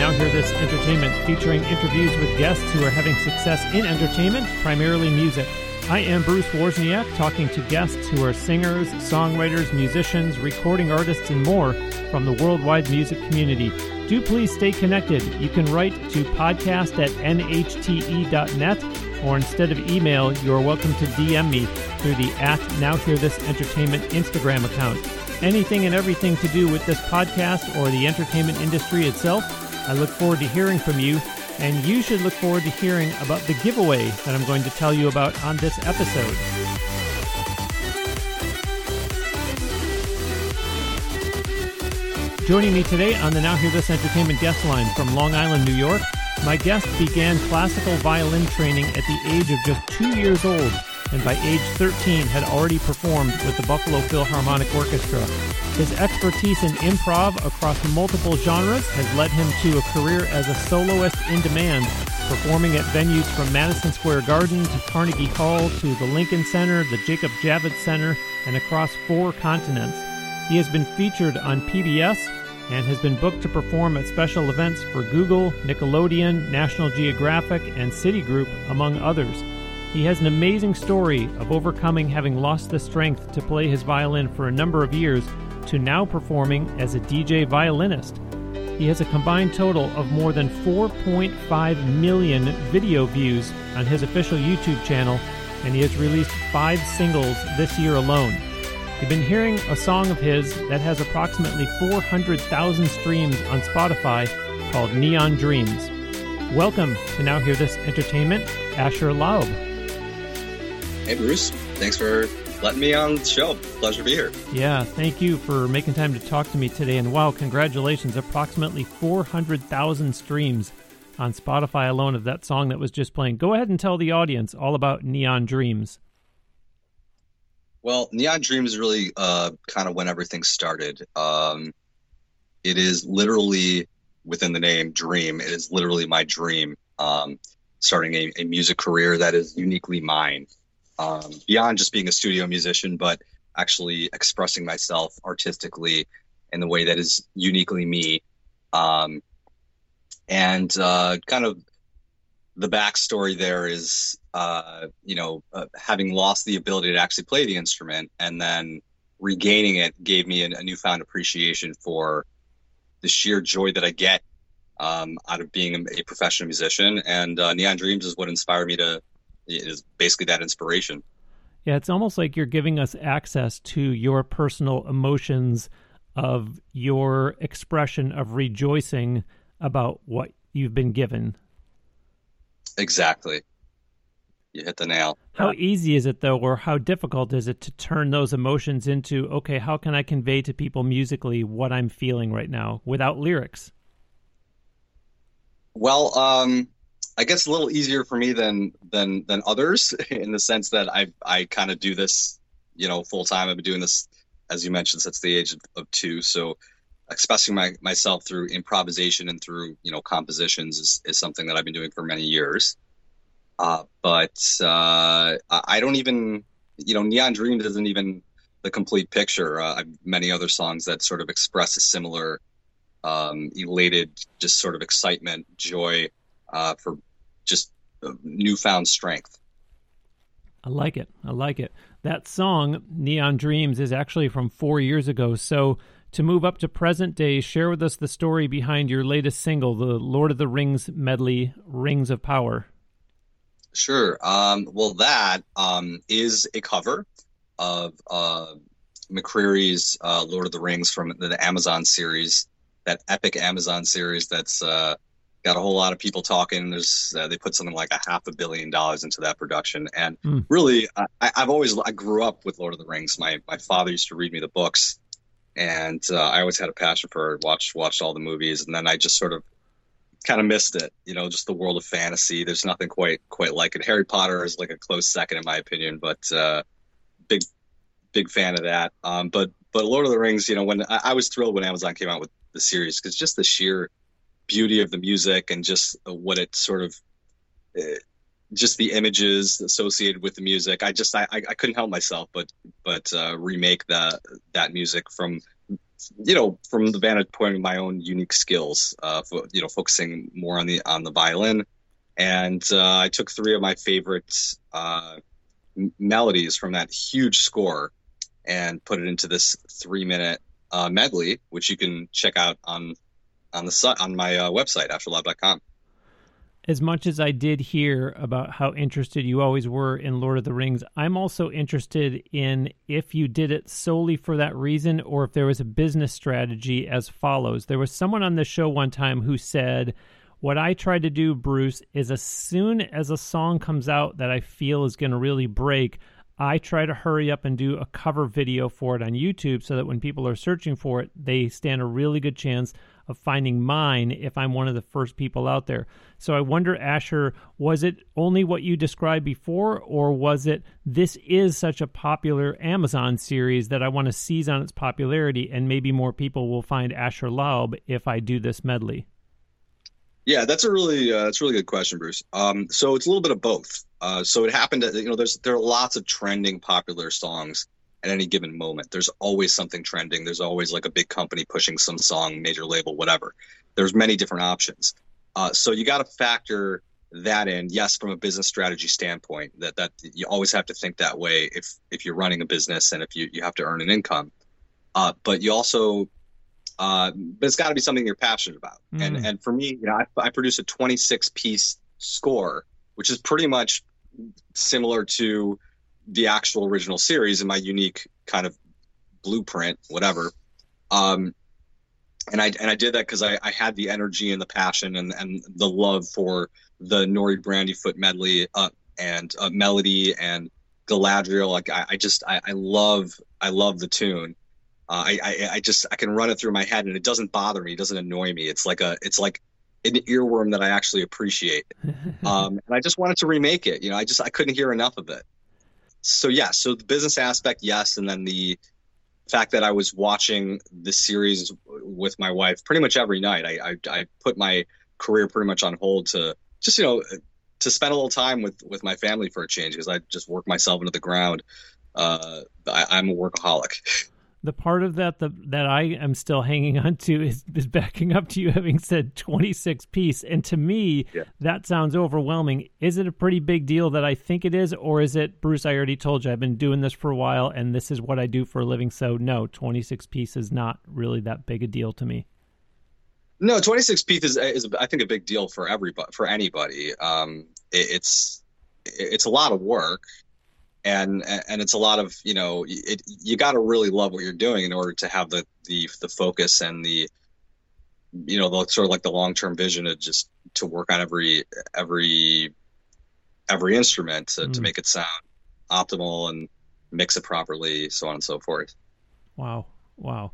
Now Hear This Entertainment, featuring interviews with guests who are having success in entertainment, primarily music. I am Bruce Wozniak, talking to guests who are singers, songwriters, musicians, recording artists, and more from the worldwide music community. Do please stay connected. You can write to podcast at nhte.net, or instead of email, you are welcome to DM me through the at Now Hear This Entertainment Instagram account anything and everything to do with this podcast or the entertainment industry itself, I look forward to hearing from you. And you should look forward to hearing about the giveaway that I'm going to tell you about on this episode. Joining me today on the Now Hear This Entertainment guest line from Long Island, New York, my guest began classical violin training at the age of just two years old and by age 13 had already performed with the Buffalo Philharmonic Orchestra. His expertise in improv across multiple genres has led him to a career as a soloist in demand, performing at venues from Madison Square Garden to Carnegie Hall to the Lincoln Center, the Jacob Javits Center, and across four continents. He has been featured on PBS and has been booked to perform at special events for Google, Nickelodeon, National Geographic, and Citigroup, among others. He has an amazing story of overcoming having lost the strength to play his violin for a number of years to now performing as a DJ violinist. He has a combined total of more than 4.5 million video views on his official YouTube channel, and he has released five singles this year alone. You've been hearing a song of his that has approximately 400,000 streams on Spotify called Neon Dreams. Welcome to Now Hear This Entertainment, Asher Laub. Hey, Bruce. Thanks for letting me on the show. Pleasure to be here. Yeah, thank you for making time to talk to me today. And wow, congratulations. Approximately 400,000 streams on Spotify alone of that song that was just playing. Go ahead and tell the audience all about Neon Dreams. Well, Neon Dreams really uh, kind of when everything started. Um, it is literally within the name Dream. It is literally my dream. Um, starting a, a music career that is uniquely mine um, beyond just being a studio musician, but actually expressing myself artistically in the way that is uniquely me. Um, and uh, kind of the backstory there is, uh, you know, uh, having lost the ability to actually play the instrument and then regaining it gave me a, newfound appreciation for the sheer joy that I get um, out of being a, a professional musician. And uh, Neon Dreams is what inspired me to is basically that inspiration. Yeah, it's almost like you're giving us access to your personal emotions of your expression of rejoicing about what you've been given. Exactly. You hit the nail. How easy is it though or how difficult is it to turn those emotions into okay, how can I convey to people musically what I'm feeling right now without lyrics? Well, um I guess a little easier for me than than than others in the sense that I I kind of do this, you know, full time. I've been doing this, as you mentioned, since the age of, of two. So expressing my, myself through improvisation and through you know compositions is, is something that I've been doing for many years. Uh, but uh, I don't even you know Neon Dreams isn't even the complete picture. Uh, I've many other songs that sort of express a similar um, elated, just sort of excitement, joy uh, for just newfound strength. I like it. I like it. That song, Neon Dreams, is actually from four years ago. So, to move up to present day, share with us the story behind your latest single, the Lord of the Rings medley, Rings of Power. Sure. Um, well, that um, is a cover of uh, McCreary's uh, Lord of the Rings from the Amazon series, that epic Amazon series that's uh, got a whole lot of people talking. There's uh, they put something like a half a billion dollars into that production, and mm. really, I, have always I grew up with Lord of the Rings. My my father used to read me the books, and uh, I always had a passion for it. Watched watched all the movies, and then I just sort of kind of missed it. You know, just the world of fantasy. There's nothing quite quite like it. Harry Potter is like a close second in my opinion, but uh, big big fan of that. Um, but but Lord of the Rings, you know, when I, I was thrilled when Amazon came out with the series because just the sheer beauty of the music and just what it sort of uh, just the images associated with the music. I just I, I couldn't help myself but but uh, remake that that music from you know, from the vantage point of my own unique skills, uh, you know, focusing more on the on the violin, and uh, I took three of my favorite uh, melodies from that huge score and put it into this three minute uh, medley, which you can check out on on the on my uh, website asherlaub.com as much as I did hear about how interested you always were in Lord of the Rings, I'm also interested in if you did it solely for that reason or if there was a business strategy as follows. There was someone on the show one time who said, What I try to do, Bruce, is as soon as a song comes out that I feel is going to really break, I try to hurry up and do a cover video for it on YouTube so that when people are searching for it, they stand a really good chance of finding mine if I'm one of the first people out there. So I wonder, Asher, was it only what you described before, or was it this is such a popular Amazon series that I want to seize on its popularity and maybe more people will find Asher Laub if I do this medley? Yeah, that's a really uh, that's a really good question, Bruce. Um, so it's a little bit of both. Uh, so it happened that you know there's there are lots of trending popular songs at any given moment. There's always something trending. There's always like a big company pushing some song, major label, whatever. There's many different options. Uh, so you got to factor that in. Yes, from a business strategy standpoint, that that you always have to think that way if if you're running a business and if you you have to earn an income. Uh, but you also uh, but it's got to be something you're passionate about. Mm. And and for me, you know, I, I produce a 26 piece score, which is pretty much similar to the actual original series and my unique kind of blueprint, whatever. Um, and I and I did that because I, I had the energy and the passion and, and the love for the Nori Brandyfoot medley uh, and uh, melody and Galadriel. Like I, I just I, I, love I love the tune. Uh, I, I I just I can run it through my head and it doesn't bother me. It doesn't annoy me. It's like a it's like an earworm that I actually appreciate. um, and I just wanted to remake it. You know, I just I couldn't hear enough of it so yeah, so the business aspect, yes, and then the fact that I was watching the series with my wife pretty much every night. I, I, I put my career pretty much on hold to just you know to spend a little time with with my family for a change because I just work myself into the ground. Uh, I, I'm a workaholic. the part of that the, that I am still hanging on to is, is backing up to you having said 26 piece. And to me, yeah. that sounds overwhelming. Is it a pretty big deal that I think it is? Or is it, Bruce, I already told you, I've been doing this for a while and this is what I do for a living. So, no, 26 piece is not really that big a deal to me. No, 26 piece is, is I think, a big deal for everybody, for anybody. Um, it, it's, it's a lot of work and and it's a lot of you know it, you got to really love what you're doing in order to have the the the focus and the you know the sort of like the long term vision of just to work on every every every instrument to, mm. to make it sound optimal and mix it properly so on and so forth. Wow. Wow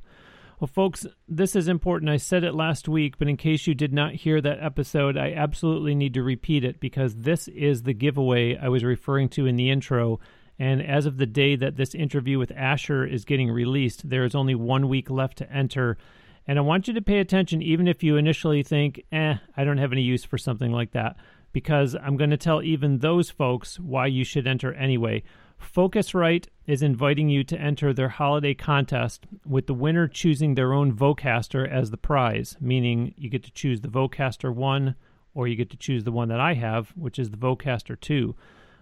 well, folks, this is important. I said it last week, but in case you did not hear that episode, I absolutely need to repeat it because this is the giveaway I was referring to in the intro. And as of the day that this interview with Asher is getting released, there is only one week left to enter. And I want you to pay attention, even if you initially think, eh, I don't have any use for something like that, because I'm going to tell even those folks why you should enter anyway. Focusrite is inviting you to enter their holiday contest with the winner choosing their own Vocaster as the prize, meaning you get to choose the Vocaster 1 or you get to choose the one that I have, which is the Vocaster 2.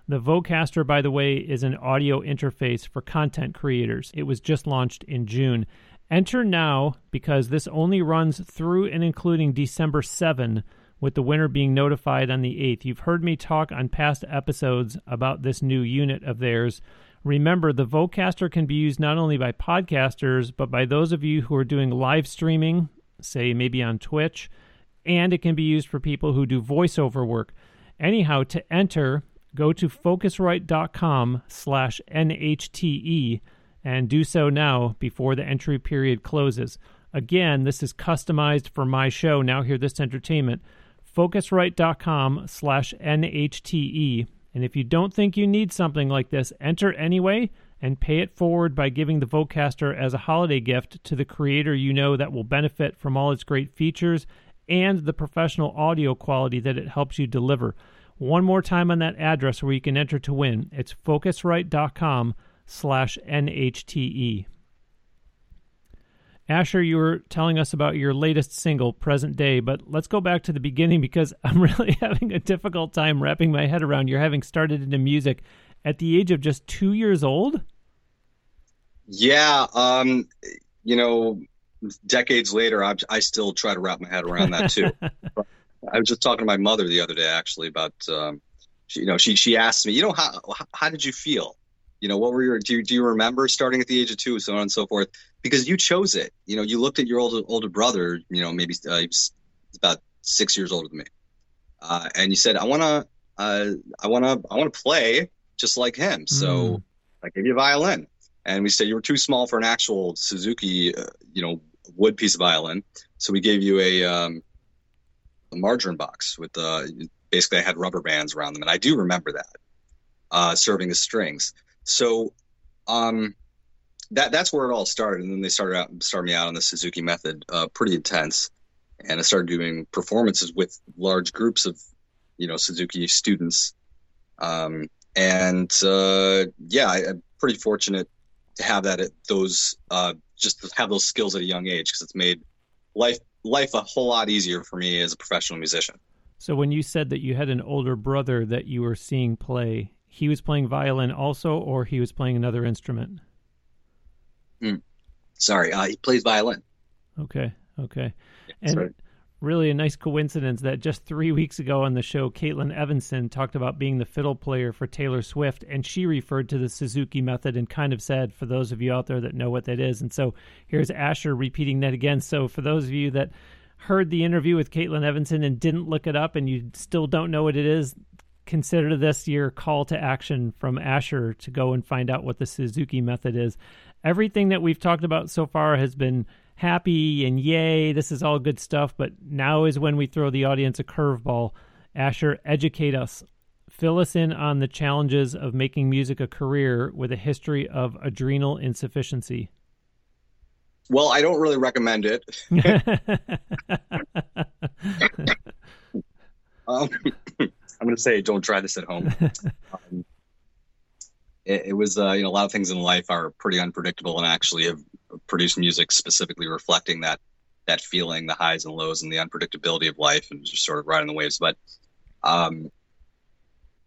The Vocaster, by the way, is an audio interface for content creators. It was just launched in June. Enter now because this only runs through and including December 7 with the winner being notified on the 8th. You've heard me talk on past episodes about this new unit of theirs. Remember, the Vocaster can be used not only by podcasters, but by those of you who are doing live streaming, say maybe on Twitch, and it can be used for people who do voiceover work. Anyhow, to enter, go to focusrite.com slash NHTE and do so now before the entry period closes. Again, this is customized for my show, Now Hear This Entertainment focusrite.com slash nhte and if you don't think you need something like this enter anyway and pay it forward by giving the vocaster as a holiday gift to the creator you know that will benefit from all its great features and the professional audio quality that it helps you deliver. One more time on that address where you can enter to win. It's focusrite.com slash nhte Asher, you were telling us about your latest single, Present Day, but let's go back to the beginning because I'm really having a difficult time wrapping my head around your having started into music at the age of just two years old. Yeah, um, you know, decades later, I, I still try to wrap my head around that too. I was just talking to my mother the other day, actually, about um, she, you know, she she asked me, you know, how how did you feel? You know, what were your do you, do you remember starting at the age of two, so on and so forth? Because you chose it. You know, you looked at your older older brother. You know, maybe uh, about six years older than me, uh, and you said, I wanna, uh, I wanna, I wanna play just like him. So mm. I gave you a violin, and we said you were too small for an actual Suzuki, uh, you know, wood piece of violin. So we gave you a um, a margarine box with uh, basically I had rubber bands around them, and I do remember that uh, serving as strings. So um, that that's where it all started, and then they started out started me out on the Suzuki method, uh, pretty intense, and I started doing performances with large groups of you know Suzuki students, um, and uh, yeah, I, am pretty fortunate to have that at those uh, just to have those skills at a young age because it's made life life a whole lot easier for me as a professional musician. So when you said that you had an older brother that you were seeing play, he was playing violin also, or he was playing another instrument? Mm. Sorry, uh, he plays violin. Okay, okay. and really a nice coincidence that just three weeks ago on the show, Caitlin Evanson talked about being the fiddle player for Taylor Swift, and she referred to the Suzuki method and kind of said, for those of you out there that know what that is. And so here's Asher repeating that again. So for those of you that heard the interview with Caitlin Evanson and didn't look it up and you still don't know what it is, consider this your call to action from Asher to go and find out what the Suzuki method is. Everything that we've talked about so far has been happy and yay, this is all good stuff. But now is when we throw the audience a curveball. Asher, educate us. Fill us in on the challenges of making music a career with a history of adrenal insufficiency. Well, I don't really recommend it. um, I'm going to say don't try this at home. Um, it, it, was, uh, you know, a lot of things in life are pretty unpredictable and actually have produced music specifically reflecting that that feeling, the highs and lows, and the unpredictability of life, and just sort of riding the waves. But um,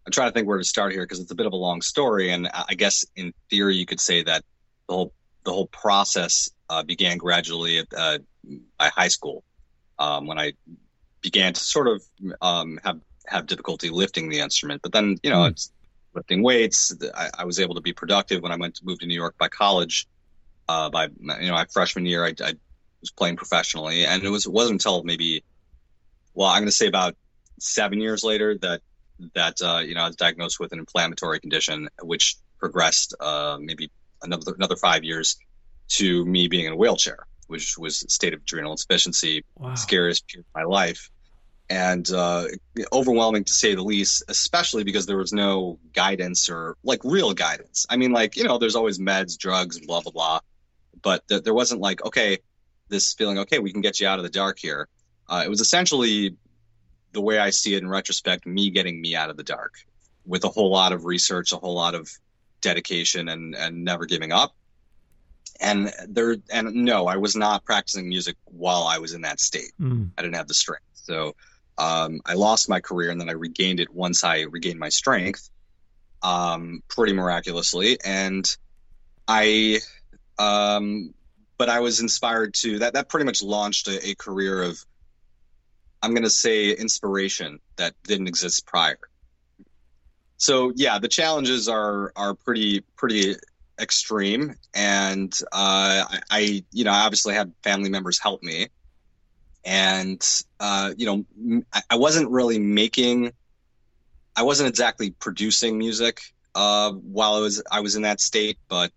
I'm trying to think where to start here because it's a bit of a long story, and I guess in theory you could say that the whole the whole process uh, began gradually at uh, by high school um, when I began to sort of um, have have difficulty lifting the instrument. But then you know, mm. it's lifting weights. I, I, was able to be productive when I went to move to New York by college uh, by you know my freshman year, I, I, was playing professionally, and it was it wasn't until maybe, well, I'm going to say about seven years later that that uh, you know I was diagnosed with an inflammatory condition, which progressed uh, maybe another another five years to me being in a wheelchair, which was a state of adrenal insufficiency, wow. scariest period of my life, and uh, overwhelming to say the least, especially because there was no guidance or like real guidance. I mean, like you know, there's always meds, drugs, blah blah blah but th- there wasn't like, okay, this feeling, okay, we can get you out of the dark here. Uh, it was essentially the way I see it in retrospect, me getting me out of the dark with a whole lot of research, a whole lot of dedication and, and never giving up. And there, and no, I was not practicing music while I was in that state. Mm. I didn't have the strength. So, um, I lost my career and then I regained it once I regained my strength, um, pretty miraculously. And I um, but I was inspired to that. That pretty much launched a, a career of, I'm going to say, inspiration that didn't exist prior. So yeah, the challenges are are pretty pretty extreme, and uh, I, I you know I obviously had family members help me, and uh, you know I wasn't really making, I wasn't exactly producing music uh, while I was I was in that state. But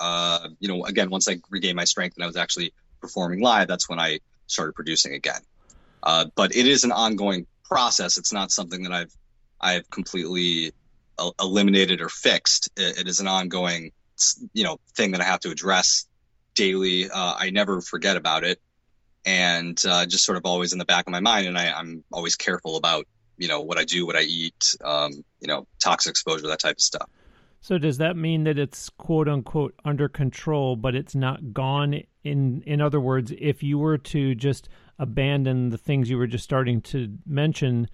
uh, you know, again, once I regained my strength and I was actually performing live, that's when I started producing again. Uh, but it is an ongoing process. It's not something that I've I've completely eliminated or fixed. It, it is an ongoing you know thing that I have to address daily. Uh, I never forget about it, and uh, just sort of always in the back of my mind. And I, I'm always careful about you know what I do, what I eat, um, you know, toxic exposure, that type of stuff. So does that mean that it's quote unquote under control, but it's not gone? In in other words, if you were to just abandon the things you were just starting to mention,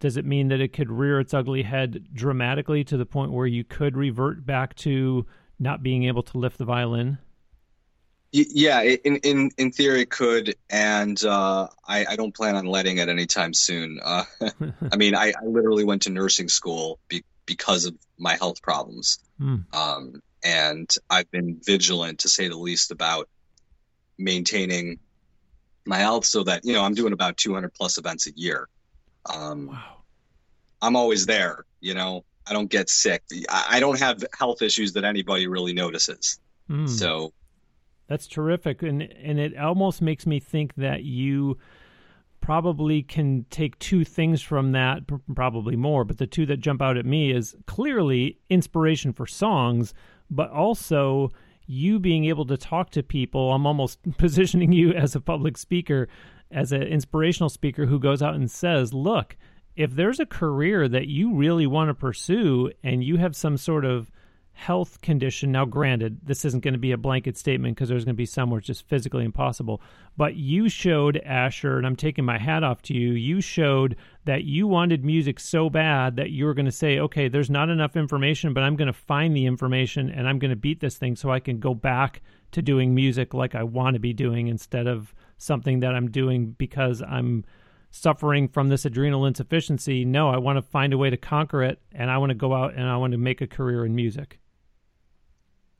does it mean that it could rear its ugly head dramatically to the point where you could revert back to not being able to lift the violin? Yeah, in in in theory, it could, and uh, I, I don't plan on letting it anytime soon. Uh, I mean, I, I, literally went to nursing school be, because of my health problems, mm. um, and I've been vigilant, to say the least, about maintaining my health so that you know I'm doing about 200 plus events a year. Um, wow. I'm always there. You know, I don't get sick. I, I don't have health issues that anybody really notices. Mm. So that's terrific, and and it almost makes me think that you probably can take two things from that, probably more, but the two that jump out at me is clearly inspiration for songs, but also you being able to talk to people. I'm almost positioning you as a public speaker, as an inspirational speaker who goes out and says, "Look, if there's a career that you really want to pursue and you have some sort of health condition. Now, granted, this isn't going to be a blanket statement because there's going to be some where it's just physically impossible. But you showed, Asher, and I'm taking my hat off to you, you showed that you wanted music so bad that you were going to say, okay, there's not enough information, but I'm going to find the information and I'm going to beat this thing so I can go back to doing music like I want to be doing instead of something that I'm doing because I'm suffering from this adrenal insufficiency. No, I want to find a way to conquer it and I want to go out and I want to make a career in music.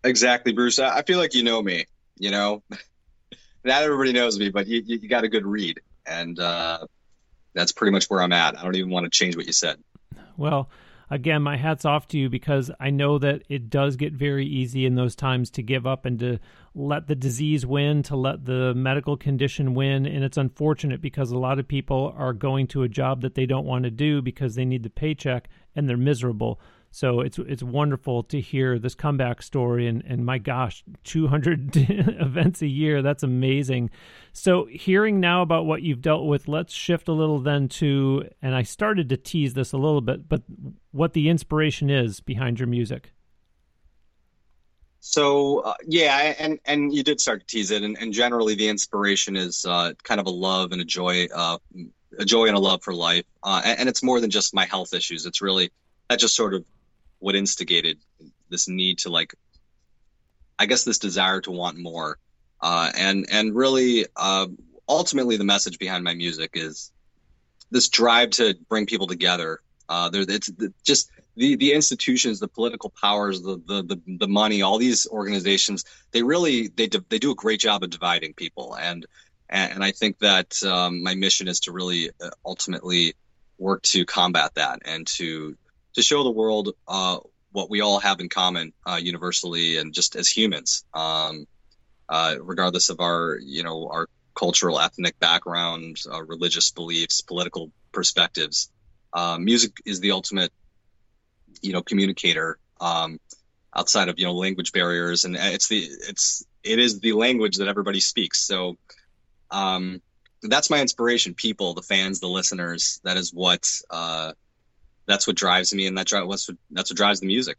Exactly, Bruce. I feel like you know me. You know, not everybody knows me, but you, you got a good read, and uh, that's pretty much where I'm at. I don't even want to change what you said. Well, again, my hat's off to you because I know that it does get very easy in those times to give up and to let the disease win, to let the medical condition win. And it's unfortunate because a lot of people are going to a job that they don't want to do because they need the paycheck and they're miserable. So it's it's wonderful to hear this comeback story and and my gosh, 200 events a year, that's amazing. So hearing now about what you've dealt with, let's shift a little then to and I started to tease this a little bit, but what the inspiration is behind your music. So uh, yeah, and and you did start to tease it, and, and generally the inspiration is uh, kind of a love and a joy, uh, a joy and a love for life, uh, and, and, it's more than just my health issues. It's really that just sort of what instigated this need to like i guess this desire to want more. Uh, and and really uh, ultimately the message behind my music is this drive to bring people together. Uh, there it's just the the institutions the political powers the, the the the money all these organizations they really they they do a great job of dividing people. And and, I think that um, my mission is to really uh, ultimately work to combat that and to to show the world uh, what we all have in common uh, universally and just as humans, um, uh, regardless of our you know our cultural, ethnic background, uh, religious beliefs, political perspectives. Uh, music is the ultimate you know communicator um, outside of you know language barriers, and it's the it's it is the language that everybody speaks. So. Um, that's my inspiration. People, the fans, the listeners. That is what uh, that's what drives me, and that that's what that's what drives the music.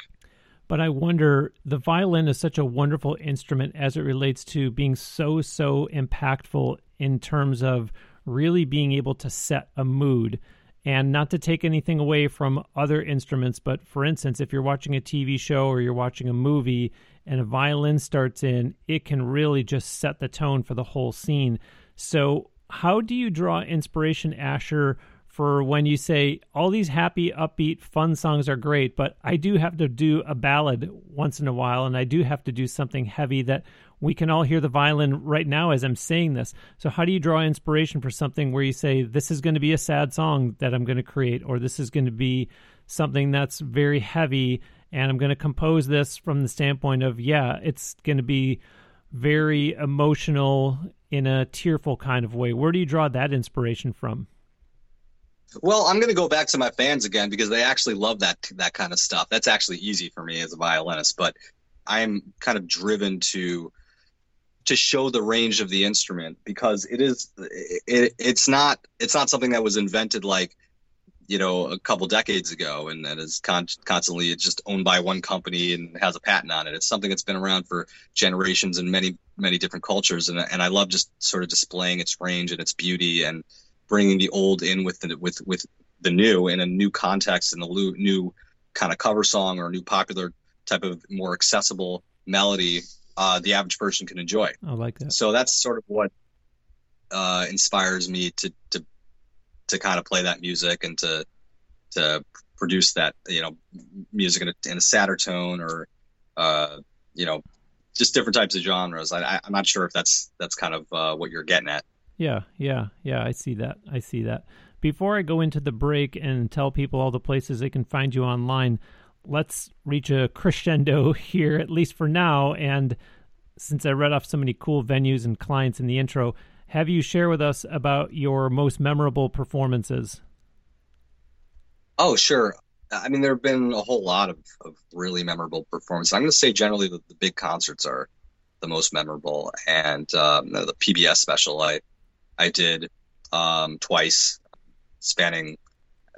But I wonder, the violin is such a wonderful instrument as it relates to being so so impactful in terms of really being able to set a mood and not to take anything away from other instruments but for instance if you're watching a TV show or you're watching a movie and a violin starts in it can really just set the tone for the whole scene so how do you draw inspiration asher for when you say all these happy, upbeat, fun songs are great, but I do have to do a ballad once in a while, and I do have to do something heavy that we can all hear the violin right now as I'm saying this. So, how do you draw inspiration for something where you say, this is going to be a sad song that I'm going to create, or this is going to be something that's very heavy, and I'm going to compose this from the standpoint of, yeah, it's going to be very emotional in a tearful kind of way? Where do you draw that inspiration from? Well, I'm going to go back to my fans again because they actually love that that kind of stuff. That's actually easy for me as a violinist, but I'm kind of driven to to show the range of the instrument because it is it, it's not it's not something that was invented like you know, a couple decades ago, and that is con- constantly just owned by one company and has a patent on it. It's something that's been around for generations in many, many different cultures, and and I love just sort of displaying its range and its beauty and bringing the old in with the with with the new in a new context and a new, kind of cover song or a new popular type of more accessible melody uh, the average person can enjoy. I like that. So that's sort of what uh, inspires me to to to kind of play that music and to to produce that you know music in a, in a sadder tone or uh, you know just different types of genres. I, am not sure if that's that's kind of uh, what you're getting at. Yeah, yeah, yeah. I see that. I see that. Before I go into the break and tell people all the places they can find you online, let's reach a crescendo here, at least for now. And since I read off so many cool venues and clients in the intro, have you share with us about your most memorable performances? Oh, sure. I mean, there have been a whole lot of, of really memorable performances. I'm going to say generally that the big concerts are the most memorable, and um, the PBS special I I did um, twice, spanning.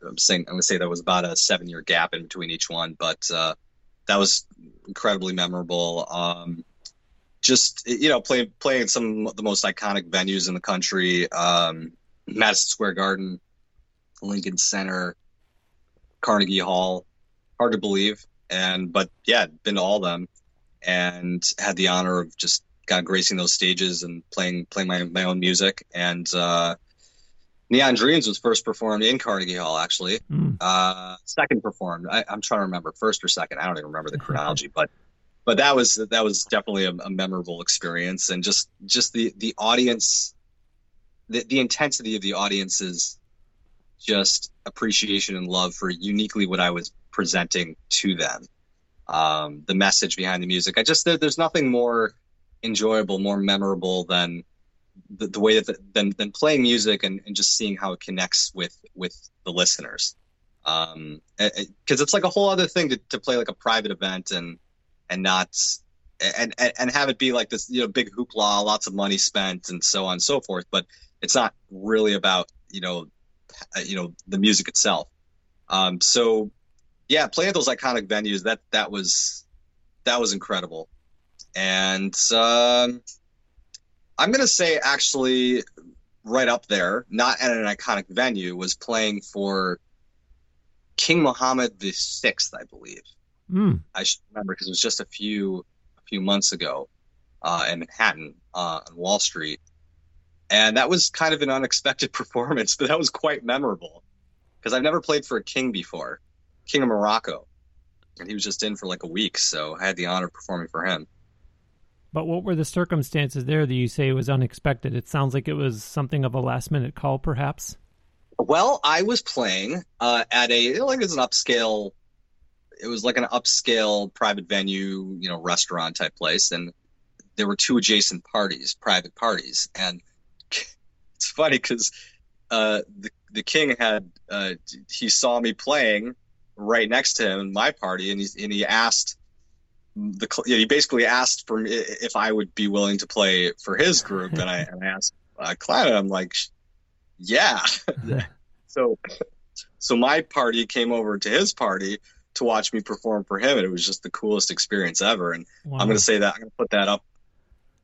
I'm saying I'm to say there was about a seven year gap in between each one, but uh, that was incredibly memorable. Um, just you know play, playing some of the most iconic venues in the country um, madison square garden lincoln center carnegie hall hard to believe and but yeah been to all of them and had the honor of just kind of gracing those stages and playing playing my, my own music and uh, Neon Dreams was first performed in Carnegie Hall, actually. Mm. Uh, second performed. I, am trying to remember first or second. I don't even remember the chronology, but but that was that was definitely a, a memorable experience, and just just the the audience, the the intensity of the audience's just appreciation and love for uniquely what I was presenting to them. Um, the message behind the music. I just there, there's nothing more enjoyable, more memorable than the, the way that the, than than playing music and, and just seeing how it connects with with the listeners. Um, because it's like a whole other thing to, to play like a private event and and not and, and and have it be like this you know big hoopla lots of money spent and so on and so forth. But it's not really about you know uh, you know the music itself. Um so yeah playing at those iconic venues that that was that was incredible and um i'm gonna say actually right up there not at an iconic venue was playing for king mohammed the sixth i believe Mm. I should remember because it was just a few a few months ago uh, in Manhattan uh, on Wall Street, and that was kind of an unexpected performance, but that was quite memorable because I've never played for a king before, King of Morocco, and he was just in for like a week, so I had the honor of performing for him. But what were the circumstances there that you say was unexpected? It sounds like it was something of a last minute call, perhaps. Well, I was playing uh, at a like it's an upscale it was like an upscale private venue, you know, restaurant type place, and there were two adjacent parties, private parties, and it's funny because uh, the the king had uh, he saw me playing right next to him in my party, and he and he asked the know, he basically asked for if I would be willing to play for his group, and I and I asked uh, I'm like, yeah. so so my party came over to his party to watch me perform for him, and it was just the coolest experience ever. And wow. I'm going to say that I'm going to put that up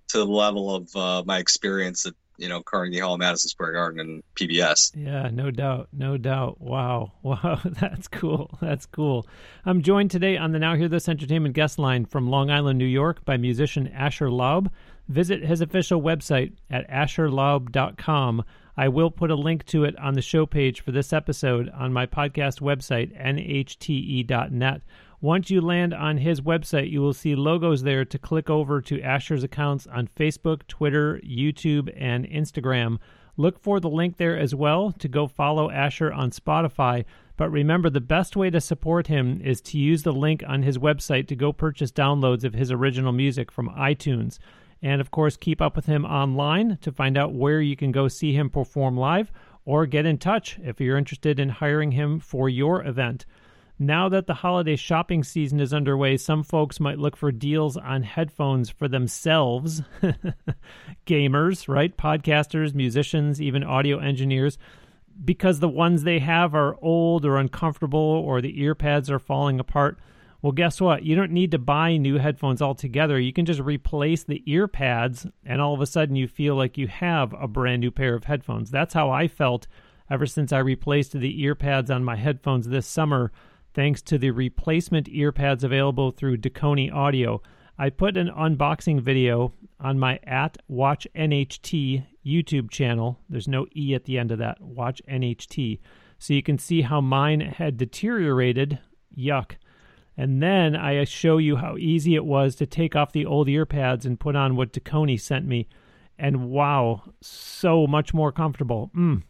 to the level of uh, my experience at you know Carnegie Hall, Madison Square Garden, and PBS. Yeah, no doubt, no doubt. Wow, wow, that's cool. That's cool. I'm joined today on the Now Hear This Entertainment guest line from Long Island, New York, by musician Asher Laub. Visit his official website at asherlaub.com I will put a link to it on the show page for this episode on my podcast website, nhte.net. Once you land on his website, you will see logos there to click over to Asher's accounts on Facebook, Twitter, YouTube, and Instagram. Look for the link there as well to go follow Asher on Spotify. But remember, the best way to support him is to use the link on his website to go purchase downloads of his original music from iTunes. And of course, keep up with him online to find out where you can go see him perform live or get in touch if you're interested in hiring him for your event. Now that the holiday shopping season is underway, some folks might look for deals on headphones for themselves. Gamers, right? Podcasters, musicians, even audio engineers. because the ones they have are old or uncomfortable or the ear pads are falling apart. Well, guess what? You don't need to buy new headphones altogether. You can just replace the ear pads, and all of a sudden you feel like you have a brand new pair of headphones. That's how I felt ever since I replaced the ear pads on my headphones this summer, thanks to the replacement ear pads available through Dekoni Audio. I put an unboxing video on my at Watch NHT YouTube channel. There's no E at the end of that, Watch NHT. So you can see how mine had deteriorated. Yuck. And then I show you how easy it was to take off the old ear pads and put on what Dekoni sent me. And wow, so much more comfortable. Mm.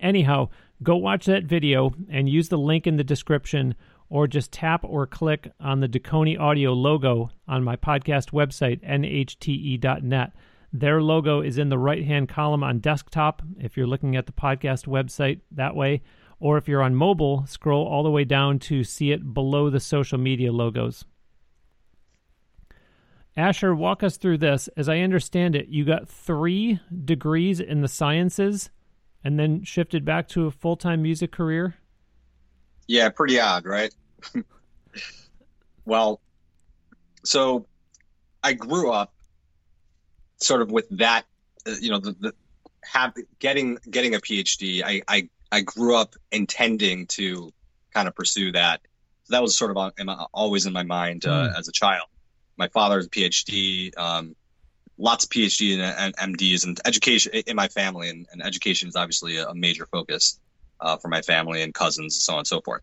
Anyhow, go watch that video and use the link in the description or just tap or click on the Dekoni audio logo on my podcast website, nhte.net. Their logo is in the right hand column on desktop if you're looking at the podcast website that way. Or if you're on mobile, scroll all the way down to see it below the social media logos. Asher, walk us through this. As I understand it, you got three degrees in the sciences and then shifted back to a full time music career? Yeah, pretty odd, right? well, so I grew up sort of with that, uh, you know, the, the have getting getting a PhD. I, I I grew up intending to kind of pursue that. So that was sort of always in my mind uh, mm. as a child. My father's a PhD, um, lots of PhD and, and, MDs, and education in my family, and, and education is obviously a, major focus uh, for my family and cousins, and so on and so forth.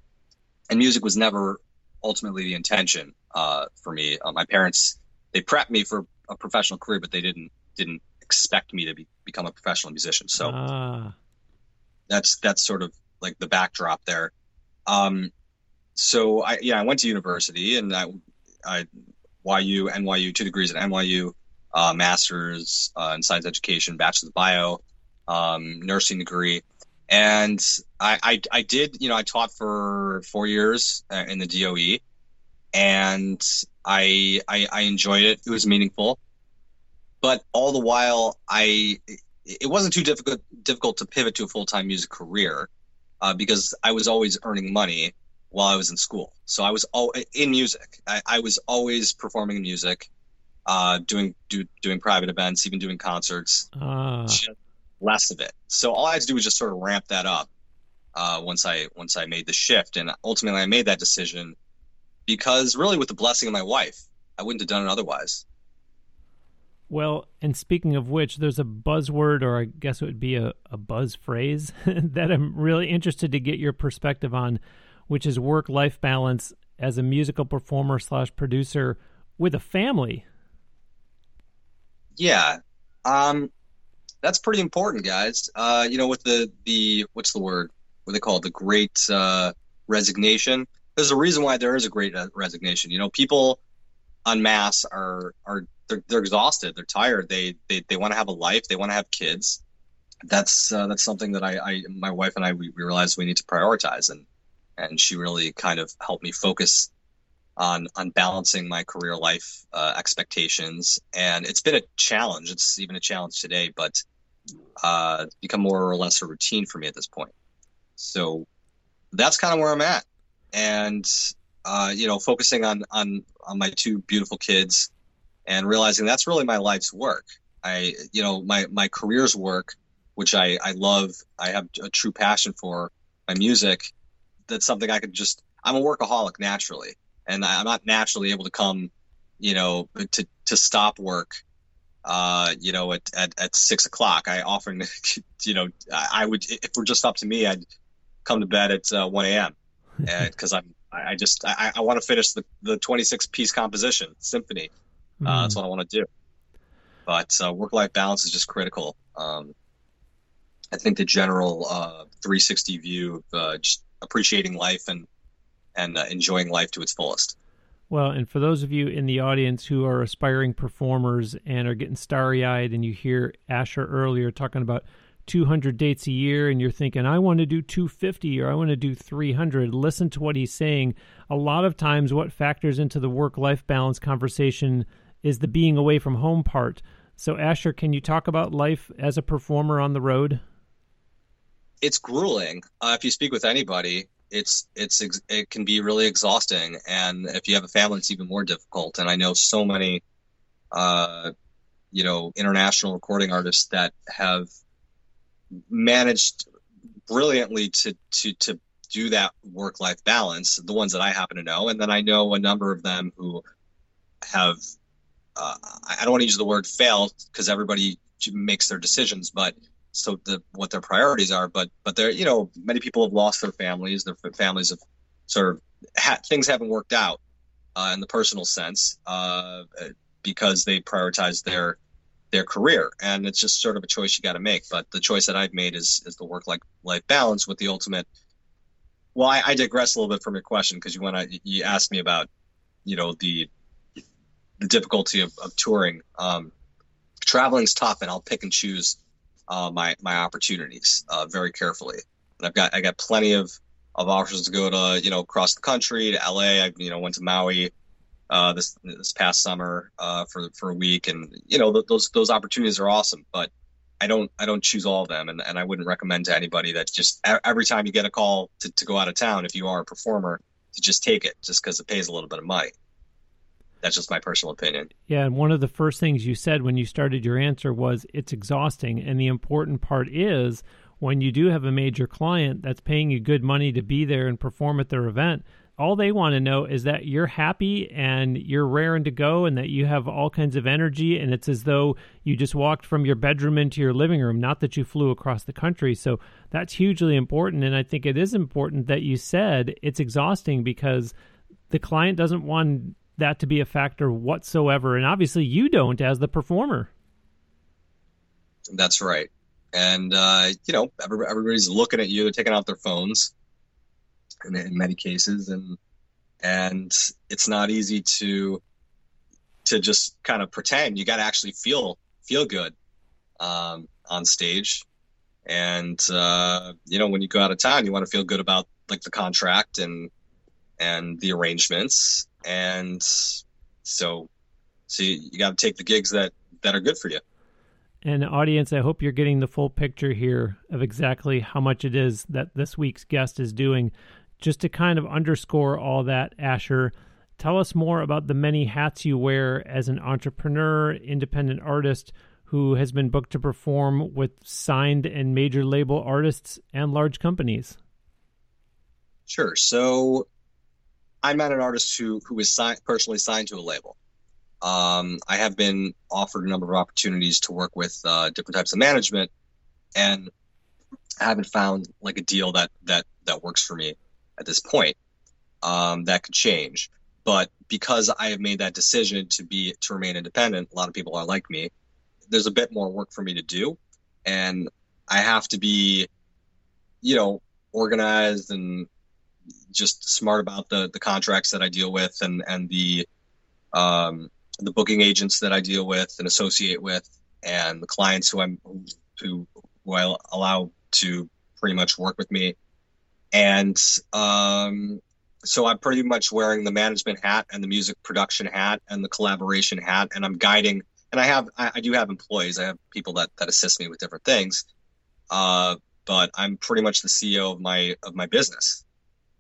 And music was never ultimately the intention uh, for me. Uh, my parents they prepped me for a professional career, but they didn't didn't expect me to be, become a professional musician. So ah that's that's sort of like the backdrop there. Um, so I yeah I went to university and I, I YU NYU two degrees at NYU, uh, master's uh, in science education, bachelor's bio, um, nursing degree, and I, I, I did you know I taught for four years uh, in the DOE, and I, I I enjoyed it. It was meaningful, but all the while I it wasn't too difficult difficult to pivot to a full time music career uh, because I was always earning money while I was in school. So I was all in music. I, I was always performing in music, uh, doing do, doing private events, even doing concerts. Uh. less of it. So all I had to do was just sort of ramp that up uh, once I once I made the shift, and ultimately I made that decision because really with the blessing of my wife, I wouldn't have done it otherwise. Well, and speaking of which, there's a buzzword, or I guess it would be a, a buzz phrase, that I'm really interested to get your perspective on, which is work life balance as a musical performer slash producer with a family. Yeah. Um, that's pretty important, guys. Uh, you know, with the, the, what's the word? What they call it? The great uh, resignation. There's a reason why there is a great uh, resignation. You know, people en masse are, are they're, they're exhausted. They're tired. They they, they want to have a life. They want to have kids. That's uh, that's something that I, I my wife and I we, we realized we need to prioritize and and she really kind of helped me focus on on balancing my career life uh, expectations and it's been a challenge it's even a challenge today but uh, become more or less a routine for me at this point so that's kind of where i'm at and uh, you know focusing on on on my two beautiful kids and realizing that's really my life's work. I, you know, my, my career's work, which I, I love, I have a true passion for my music. That's something I could just, I'm a workaholic naturally, and I'm not naturally able to come, you know, to, to stop work, uh, you know, at, at, at six o'clock. I often, you know, I would, if it were just up to me, I'd come to bed at uh, 1 a.m. because I'm, I just, I, I want to finish the, the 26 piece composition symphony. Uh, that's hmm. what I want to do. But uh, work life balance is just critical. Um, I think the general uh, 360 view of uh, just appreciating life and and uh, enjoying life to its fullest. Well, and for those of you in the audience who are aspiring performers and are getting starry eyed, and you hear Asher earlier talking about 200 dates a year, and you're thinking, I want to do 250 or I want to do 300, listen to what he's saying. A lot of times, what factors into the work life balance conversation is the being away from home part. So, Asher, can you talk about life as a performer on the road? it's grueling. Uh, if you speak with anybody, it's it's it can be really exhausting, and if you have a family, it's even more difficult. And I know so many, uh, you know, international recording artists that have managed brilliantly to to to do that work life balance. The ones that I happen to know, and then I know a number of them who have. Uh, I don't want to use the word fail because everybody makes their decisions, but so the what their priorities are. But but there, you know, many people have lost their families. Their families have sort of ha- things haven't worked out uh, in the personal sense uh, because they prioritize their their career, and it's just sort of a choice you got to make. But the choice that I've made is is the work life life balance with the ultimate. Well, I, I digress a little bit from your question because you want to you asked me about you know the the difficulty of, of touring. Um, traveling's tough, and I'll pick and choose uh, my my opportunities uh, very carefully. And I've got I got plenty of of offers to go to you know across the country to LA. I you know went to Maui uh, this this past summer uh, for for a week, and you know th- those those opportunities are awesome. But I don't I don't choose all of them, and, and I wouldn't recommend to anybody that just every time you get a call to, to go out of town, if you are a performer, to just take it just because it pays a little bit of money. That's just my personal opinion. Yeah, and one of the first things you said when you started your answer was it's exhausting. And the important part is when you do have a major client that's paying you good money to be there and perform at their event, all they want to know is that you're happy and you're raring to go and that you have all kinds of energy and it's as though you just walked from your bedroom into your living room not that you flew across the country so that's hugely important and i think it is important that you said it's exhausting because the client doesn't want that to be a factor whatsoever. And obviously, you don't as the performer. That's right. And, uh, you know, everybody's looking at you, they're taking out their phones in, in many cases. And, and it's not easy to, to just kind of pretend. You got to actually feel, feel good, um, on stage. And, uh, you know, when you go out of town, you want to feel good about like the contract and, and the arrangements and so so you, you got to take the gigs that that are good for you. And audience i hope you're getting the full picture here of exactly how much it is that this week's guest is doing. Just to kind of underscore all that asher tell us more about the many hats you wear as an entrepreneur independent artist who has been booked to perform with signed and major label artists and large companies. Sure. So I met an artist who who signed, personally signed to a label. Um, I have been offered a number of opportunities to work with uh, different types of management, and I haven't found like a deal that that that works for me at this point. Um, that could change, but because I have made that decision to be to remain independent, a lot of people are like me. There's a bit more work for me to do, and I have to be, you know, organized and just smart about the the contracts that I deal with and and the um, the booking agents that I deal with and associate with, and the clients who I'm who who I allow to pretty much work with me, and um, so I'm pretty much wearing the management hat and the music production hat and the collaboration hat, and I'm guiding. And I have I, I do have employees. I have people that that assist me with different things. Uh, but I'm pretty much the CEO of my of my business.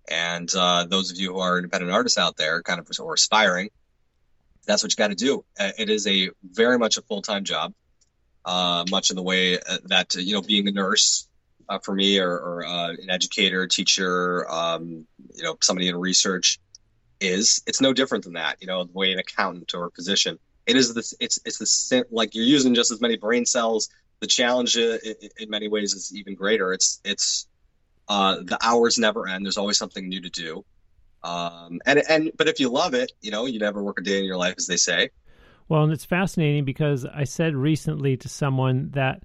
And uh, those of you who are independent artists out there, kind of or aspiring, that's what you got to do. Uh, it is a very much a full time job, uh, much in the way uh, that you know being a nurse uh, for me, or, or uh, an educator, teacher, um, you know, somebody in research is. It's no different than that. You know, the way an accountant or a physician. It is this. It's it's the same like you're using just as many brain cells. The challenge in, in many ways is even greater. It's it's uh, the hours never end. There's always something new to do. Um, and and but if you love it, you know, you never work a day in your life, as they say. Well, and it's fascinating because I said recently to someone that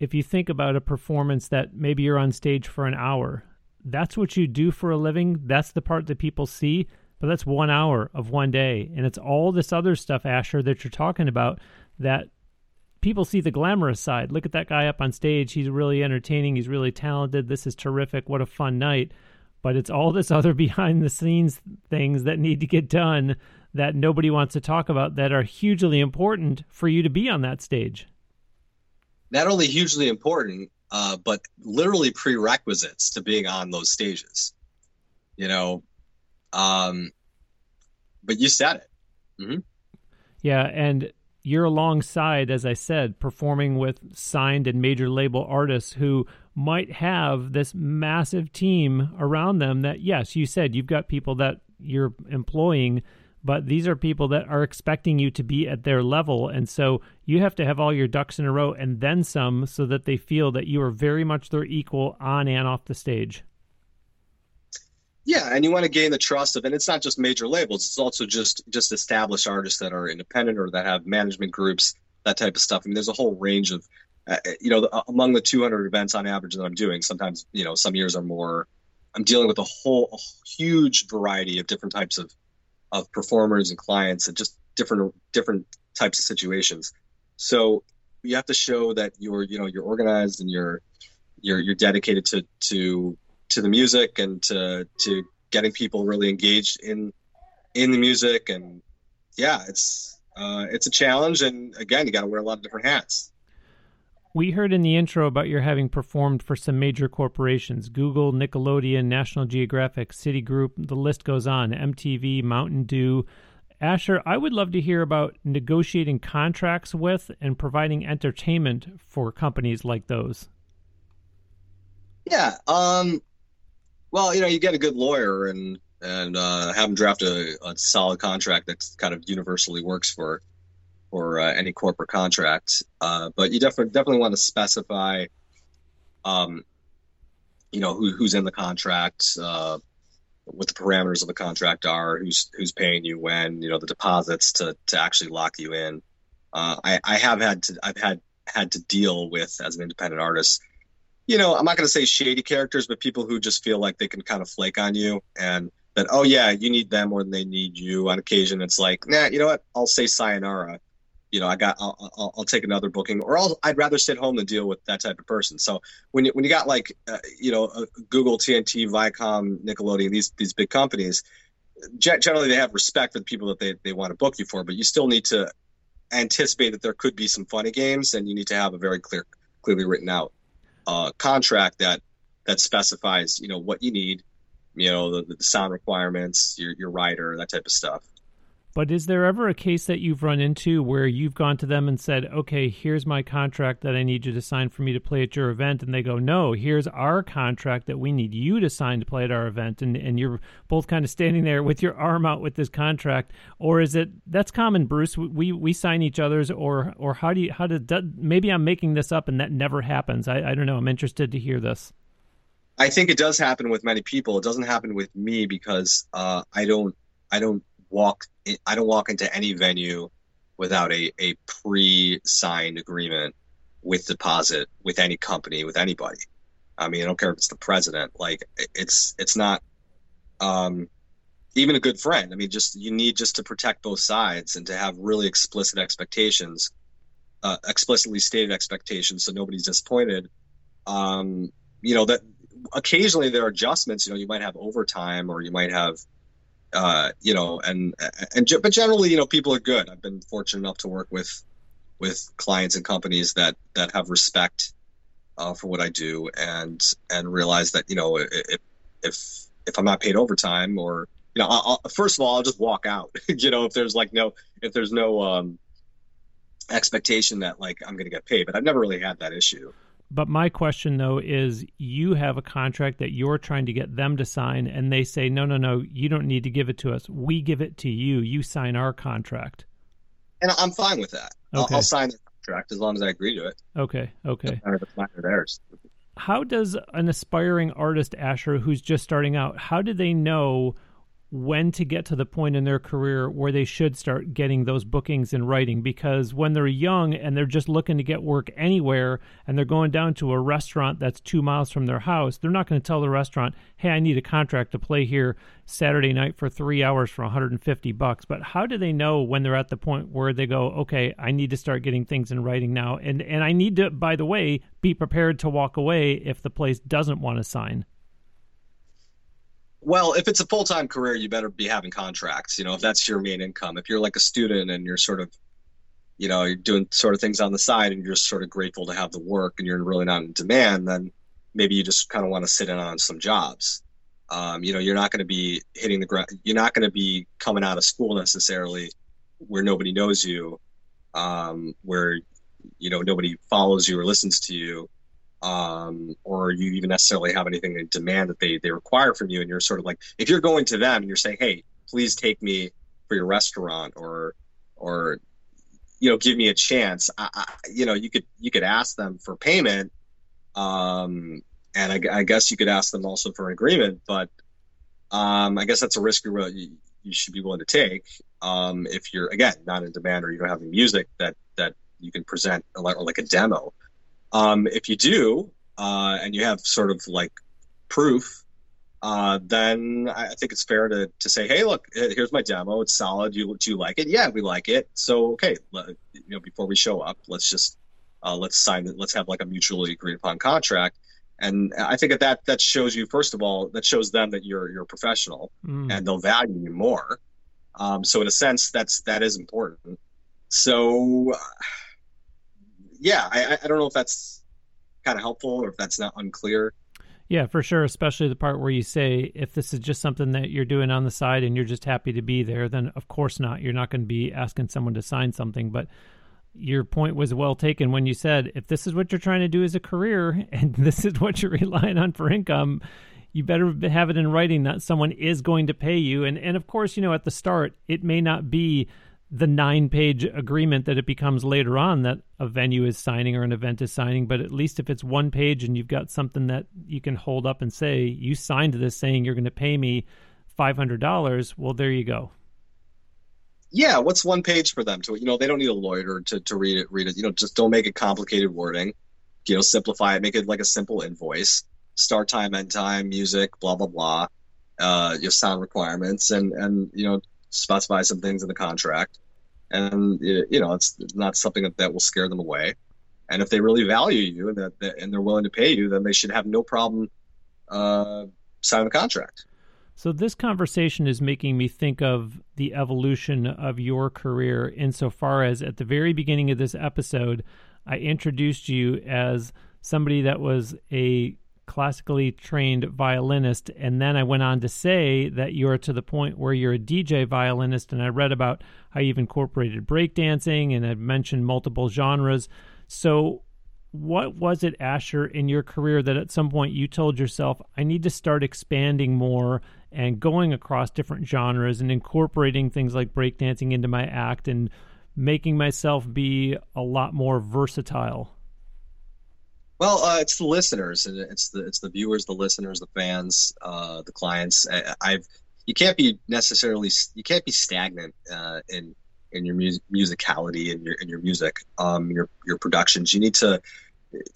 if you think about a performance that maybe you're on stage for an hour, that's what you do for a living. That's the part that people see, but that's one hour of one day. And it's all this other stuff, Asher, that you're talking about that people see the glamorous side. Look at that guy up on stage. He's really entertaining. He's really talented. This is terrific. What a fun night. But it's all this other behind the scenes things that need to get done that nobody wants to talk about that are hugely important for you to be on that stage. Not only hugely important, uh, but literally prerequisites to being on those stages. You know, um, but you said it. Mm-hmm. Yeah, and you're alongside, as I said, performing with signed and major label artists who might have this massive team around them. That yes, you said you've got people that you're employing but these are people that are expecting you to be at their level and so you have to have all your ducks in a row and then some so that they feel that you are very much their equal on and off the stage yeah and you want to gain the trust of and it's not just major labels it's also just just established artists that are independent or that have management groups that type of stuff i mean there's a whole range of uh, you know among the 200 events on average that i'm doing sometimes you know some years are more i'm dealing with a whole a huge variety of different types of of performers and clients and just different different types of situations. So you have to show that you're you know you're organized and you're you're you're dedicated to to to the music and to to getting people really engaged in in the music and yeah it's uh, it's a challenge and again you got to wear a lot of different hats we heard in the intro about your having performed for some major corporations Google, Nickelodeon, National Geographic, Citigroup, the list goes on, MTV, Mountain Dew. Asher, I would love to hear about negotiating contracts with and providing entertainment for companies like those. Yeah. Um, well, you know, you get a good lawyer and and uh, have them draft a, a solid contract that kind of universally works for or uh, any corporate contract. Uh, but you definitely definitely want to specify, um, you know, who, who's in the contract, uh, what the parameters of the contract are, who's who's paying you when, you know, the deposits to to actually lock you in. Uh, I, I have had to I've had had to deal with as an independent artist. You know, I'm not going to say shady characters, but people who just feel like they can kind of flake on you and that oh yeah, you need them more than they need you. On occasion, it's like nah, you know what? I'll say sayonara you know, I got, I'll, I'll, I'll, take another booking, or I'll, I'd rather sit home than deal with that type of person. So when you, when you got like, uh, you know, uh, Google, TNT, Viacom, Nickelodeon, these these big companies, generally they have respect for the people that they, they want to book you for, but you still need to anticipate that there could be some funny games, and you need to have a very clear, clearly written out uh, contract that that specifies, you know, what you need, you know, the, the sound requirements, your your rider, that type of stuff. But is there ever a case that you've run into where you've gone to them and said, okay, here's my contract that I need you to sign for me to play at your event? And they go, no, here's our contract that we need you to sign to play at our event. And, and you're both kind of standing there with your arm out with this contract. Or is it, that's common, Bruce, we, we sign each other's, or, or how do you, how did, maybe I'm making this up and that never happens. I, I don't know. I'm interested to hear this. I think it does happen with many people. It doesn't happen with me because uh, I don't, I don't walk I don't walk into any venue without a, a pre-signed agreement with deposit with any company with anybody. I mean, I don't care if it's the president. Like it's it's not um, even a good friend. I mean, just you need just to protect both sides and to have really explicit expectations, uh, explicitly stated expectations, so nobody's disappointed. Um, you know that occasionally there are adjustments. You know, you might have overtime or you might have uh, you know, and and but generally, you know, people are good. I've been fortunate enough to work with with clients and companies that that have respect uh, for what I do and and realize that you know if if if I'm not paid overtime or you know, I'll, first of all, I'll just walk out. you know, if there's like no if there's no um, expectation that like I'm going to get paid, but I've never really had that issue. But my question though is you have a contract that you're trying to get them to sign and they say no no no you don't need to give it to us. We give it to you. You sign our contract. And I'm fine with that. Okay. I'll, I'll sign the contract as long as I agree to it. Okay. Okay. Or theirs. How does an aspiring artist Asher who's just starting out, how do they know when to get to the point in their career where they should start getting those bookings in writing because when they're young and they're just looking to get work anywhere and they're going down to a restaurant that's two miles from their house, they're not going to tell the restaurant, hey, I need a contract to play here Saturday night for three hours for 150 bucks. But how do they know when they're at the point where they go, okay, I need to start getting things in writing now? And, and I need to, by the way, be prepared to walk away if the place doesn't want to sign. Well, if it's a full time career, you better be having contracts. You know, if that's your main income. If you're like a student and you're sort of, you know you're doing sort of things on the side and you're just sort of grateful to have the work and you're really not in demand then maybe you just kind of want to sit in on some jobs um, you know you're not going to be hitting the ground you're not going to be coming out of school necessarily where nobody knows you um, where you know nobody follows you or listens to you um, or you even necessarily have anything in demand that they they require from you and you're sort of like if you're going to them and you're saying hey please take me for your restaurant or or you know give me a chance I, I, you know you could you could ask them for payment um and I, I, guess you could ask them also for an agreement but um i guess that's a risk you, you should be willing to take um if you're again not in demand or you don't have the music that that you can present or like a demo um if you do uh and you have sort of like proof uh, then I think it's fair to, to say, hey, look, here's my demo. It's solid. You do you like it? Yeah, we like it. So okay, you know, before we show up, let's just uh, let's sign it. Let's have like a mutually agreed upon contract. And I think that, that that shows you, first of all, that shows them that you're you're a professional mm. and they'll value you more. Um, so in a sense, that's that is important. So yeah, I, I don't know if that's kind of helpful or if that's not unclear. Yeah, for sure. Especially the part where you say, if this is just something that you're doing on the side and you're just happy to be there, then of course not. You're not going to be asking someone to sign something. But your point was well taken when you said, if this is what you're trying to do as a career and this is what you're relying on for income, you better have it in writing that someone is going to pay you. And and of course, you know, at the start, it may not be the nine page agreement that it becomes later on that a venue is signing or an event is signing, but at least if it's one page and you've got something that you can hold up and say, you signed this saying you're going to pay me $500, well, there you go. Yeah, what's one page for them to, you know, they don't need a lawyer to, to read it, read it, you know, just don't make it complicated wording, you know, simplify it, make it like a simple invoice, start time, end time, music, blah, blah, blah, uh, your sound requirements and, and, you know, specify some things in the contract, and you know it's not something that, that will scare them away. And if they really value you and that, that and they're willing to pay you, then they should have no problem uh, signing the contract. So this conversation is making me think of the evolution of your career insofar as at the very beginning of this episode, I introduced you as somebody that was a classically trained violinist. And then I went on to say that you're to the point where you're a DJ violinist. And I read about how you've incorporated breakdancing and had mentioned multiple genres. So, what was it, Asher, in your career that at some point you told yourself, I need to start expanding more and going across different genres and incorporating things like breakdancing into my act and making myself be a lot more versatile? Well, uh, it's the listeners, and it's the it's the viewers, the listeners, the fans, uh, the clients. I, I've you can't be necessarily you can't be stagnant uh, in in your music, musicality and your in your music, um, your your productions. You need to,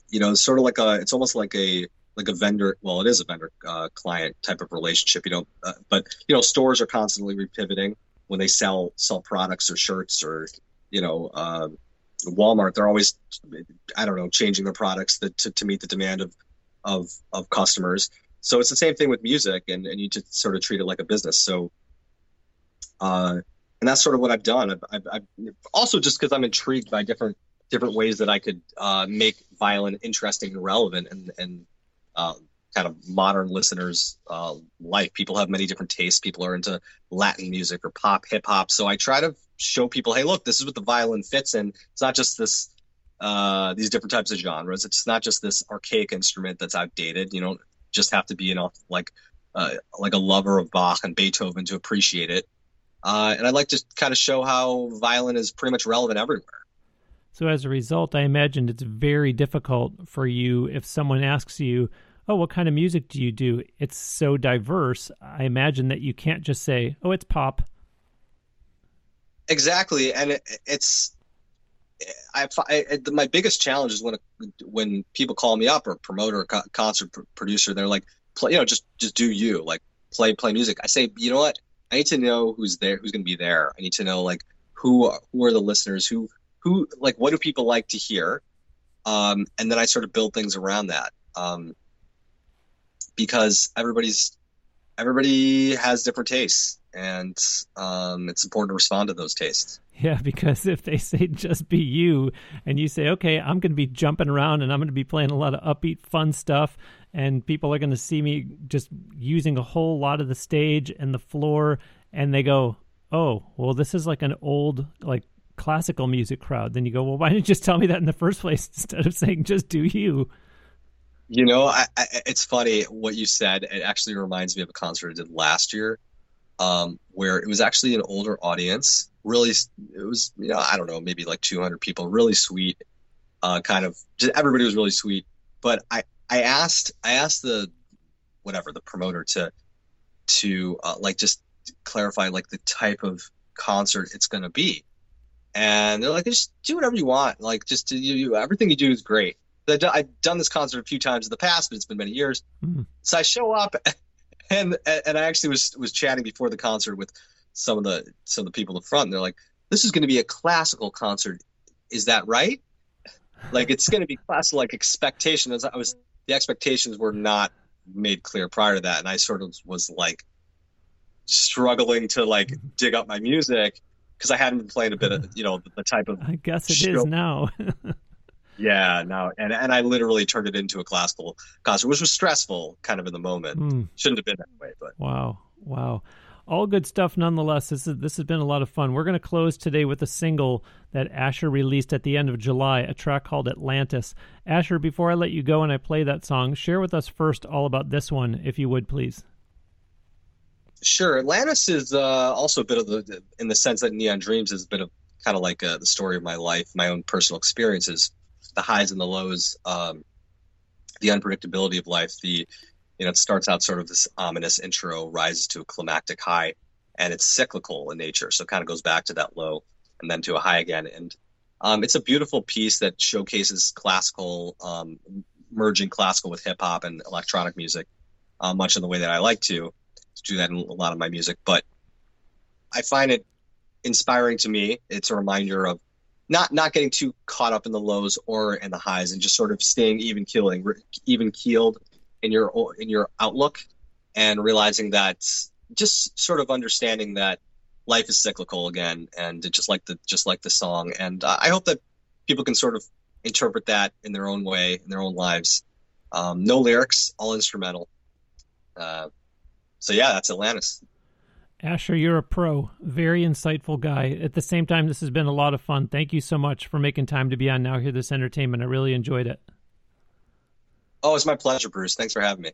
you know, sort of like a it's almost like a like a vendor. Well, it is a vendor uh, client type of relationship. You know, uh, but you know, stores are constantly repivoting when they sell sell products or shirts or you know. Um, Walmart, they're always, I don't know, changing their products that, to, to meet the demand of, of, of customers. So it's the same thing with music, and, and you just sort of treat it like a business. So, uh, and that's sort of what I've done. I've, I've, I've also just because I'm intrigued by different different ways that I could uh, make violin interesting and relevant, and and uh, kind of modern listeners' uh, life. People have many different tastes. People are into Latin music or pop, hip hop. So I try to show people, hey, look, this is what the violin fits in. It's not just this uh, these different types of genres. It's not just this archaic instrument that's outdated. You don't just have to be, know, like uh, like a lover of Bach and Beethoven to appreciate it. Uh, and I'd like to kind of show how violin is pretty much relevant everywhere. So as a result, I imagine it's very difficult for you if someone asks you, "Oh, what kind of music do you do?" It's so diverse. I imagine that you can't just say, "Oh, it's pop." Exactly, and it, it's I, I, my biggest challenge is when when people call me up or promoter or concert producer, they're like, play, you know, just just do you like play play music. I say, you know what? I need to know who's there, who's going to be there. I need to know like who who are the listeners, who who like what do people like to hear, um, and then I sort of build things around that. Um, because everybody's everybody has different tastes and um, it's important to respond to those tastes. Yeah, because if they say just be you and you say, okay, I'm going to be jumping around and I'm going to be playing a lot of upbeat, fun stuff, and people are going to see me just using a whole lot of the stage and the floor, and they go, oh, well, this is like an old, like classical music crowd. Then you go, well, why didn't you just tell me that in the first place instead of saying just do you? You know, I, I, it's funny what you said. It actually reminds me of a concert I did last year, um, where it was actually an older audience. Really, it was you know I don't know maybe like 200 people. Really sweet, uh, kind of. Just, everybody was really sweet. But I I asked I asked the whatever the promoter to to uh, like just clarify like the type of concert it's going to be and they're like just do whatever you want like just you, you everything you do is great I've done this concert a few times in the past, but it's been many years. Mm-hmm. So I show up, and and I actually was was chatting before the concert with some of the some of the people in the front. And they're like, "This is going to be a classical concert. Is that right? Like it's going to be classical, like expectations. I was the expectations were not made clear prior to that, and I sort of was like struggling to like dig up my music because I hadn't been playing a bit of you know the type of. I guess it show. is now. Yeah, no, and and I literally turned it into a classical concert, which was stressful, kind of in the moment. Mm. Shouldn't have been that way, but wow, wow, all good stuff nonetheless. This is this has been a lot of fun. We're going to close today with a single that Asher released at the end of July, a track called Atlantis. Asher, before I let you go and I play that song, share with us first all about this one, if you would, please. Sure, Atlantis is uh, also a bit of the, in the sense that Neon Dreams is a bit of kind of like uh, the story of my life, my own personal experiences the highs and the lows, um, the unpredictability of life. The you know it starts out sort of this ominous intro, rises to a climactic high, and it's cyclical in nature. So it kind of goes back to that low and then to a high again. And um, it's a beautiful piece that showcases classical, um, merging classical with hip hop and electronic music, uh, much in the way that I like to, to do that in a lot of my music. But I find it inspiring to me. It's a reminder of not not getting too caught up in the lows or in the highs and just sort of staying even keeling even keeled in your in your outlook and realizing that just sort of understanding that life is cyclical again and just like the just like the song. And i hope that people can sort of interpret that in their own way in their own lives. Um, no lyrics all instrumental. Uh, so yeah that's atlantis Asher, you're a pro. Very insightful guy. At the same time, this has been a lot of fun. Thank you so much for making time to be on Now Hear This Entertainment. I really enjoyed it. Oh, it's my pleasure, Bruce. Thanks for having me.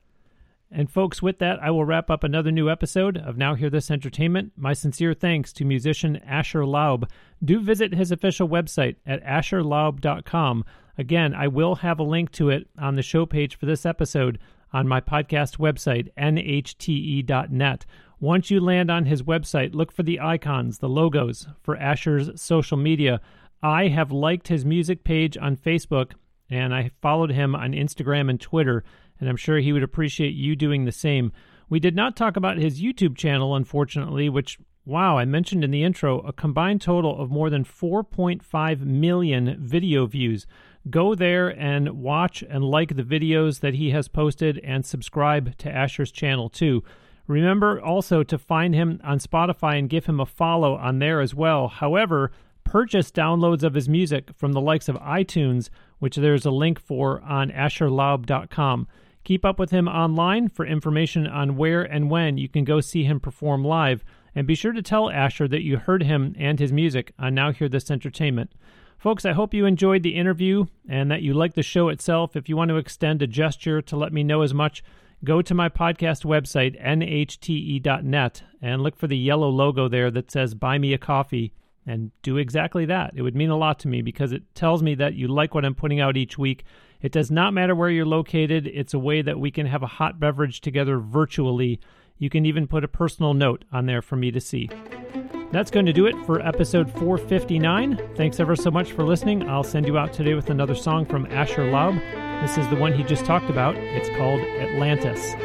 And folks, with that, I will wrap up another new episode of Now Hear This Entertainment. My sincere thanks to musician Asher Laub. Do visit his official website at asherlaub.com. Again, I will have a link to it on the show page for this episode on my podcast website, nhte.net. Once you land on his website, look for the icons, the logos for Asher's social media. I have liked his music page on Facebook and I followed him on Instagram and Twitter, and I'm sure he would appreciate you doing the same. We did not talk about his YouTube channel, unfortunately, which, wow, I mentioned in the intro, a combined total of more than 4.5 million video views. Go there and watch and like the videos that he has posted and subscribe to Asher's channel too. Remember also to find him on Spotify and give him a follow on there as well. However, purchase downloads of his music from the likes of iTunes, which there's a link for on asherlaub.com. Keep up with him online for information on where and when you can go see him perform live. And be sure to tell Asher that you heard him and his music on Now Hear This Entertainment. Folks, I hope you enjoyed the interview and that you like the show itself. If you want to extend a gesture to let me know as much, go to my podcast website, nhte.net, and look for the yellow logo there that says Buy Me a Coffee and do exactly that. It would mean a lot to me because it tells me that you like what I'm putting out each week. It does not matter where you're located, it's a way that we can have a hot beverage together virtually. You can even put a personal note on there for me to see. That's going to do it for episode 459. Thanks ever so much for listening. I'll send you out today with another song from Asher Laub. This is the one he just talked about. It's called Atlantis.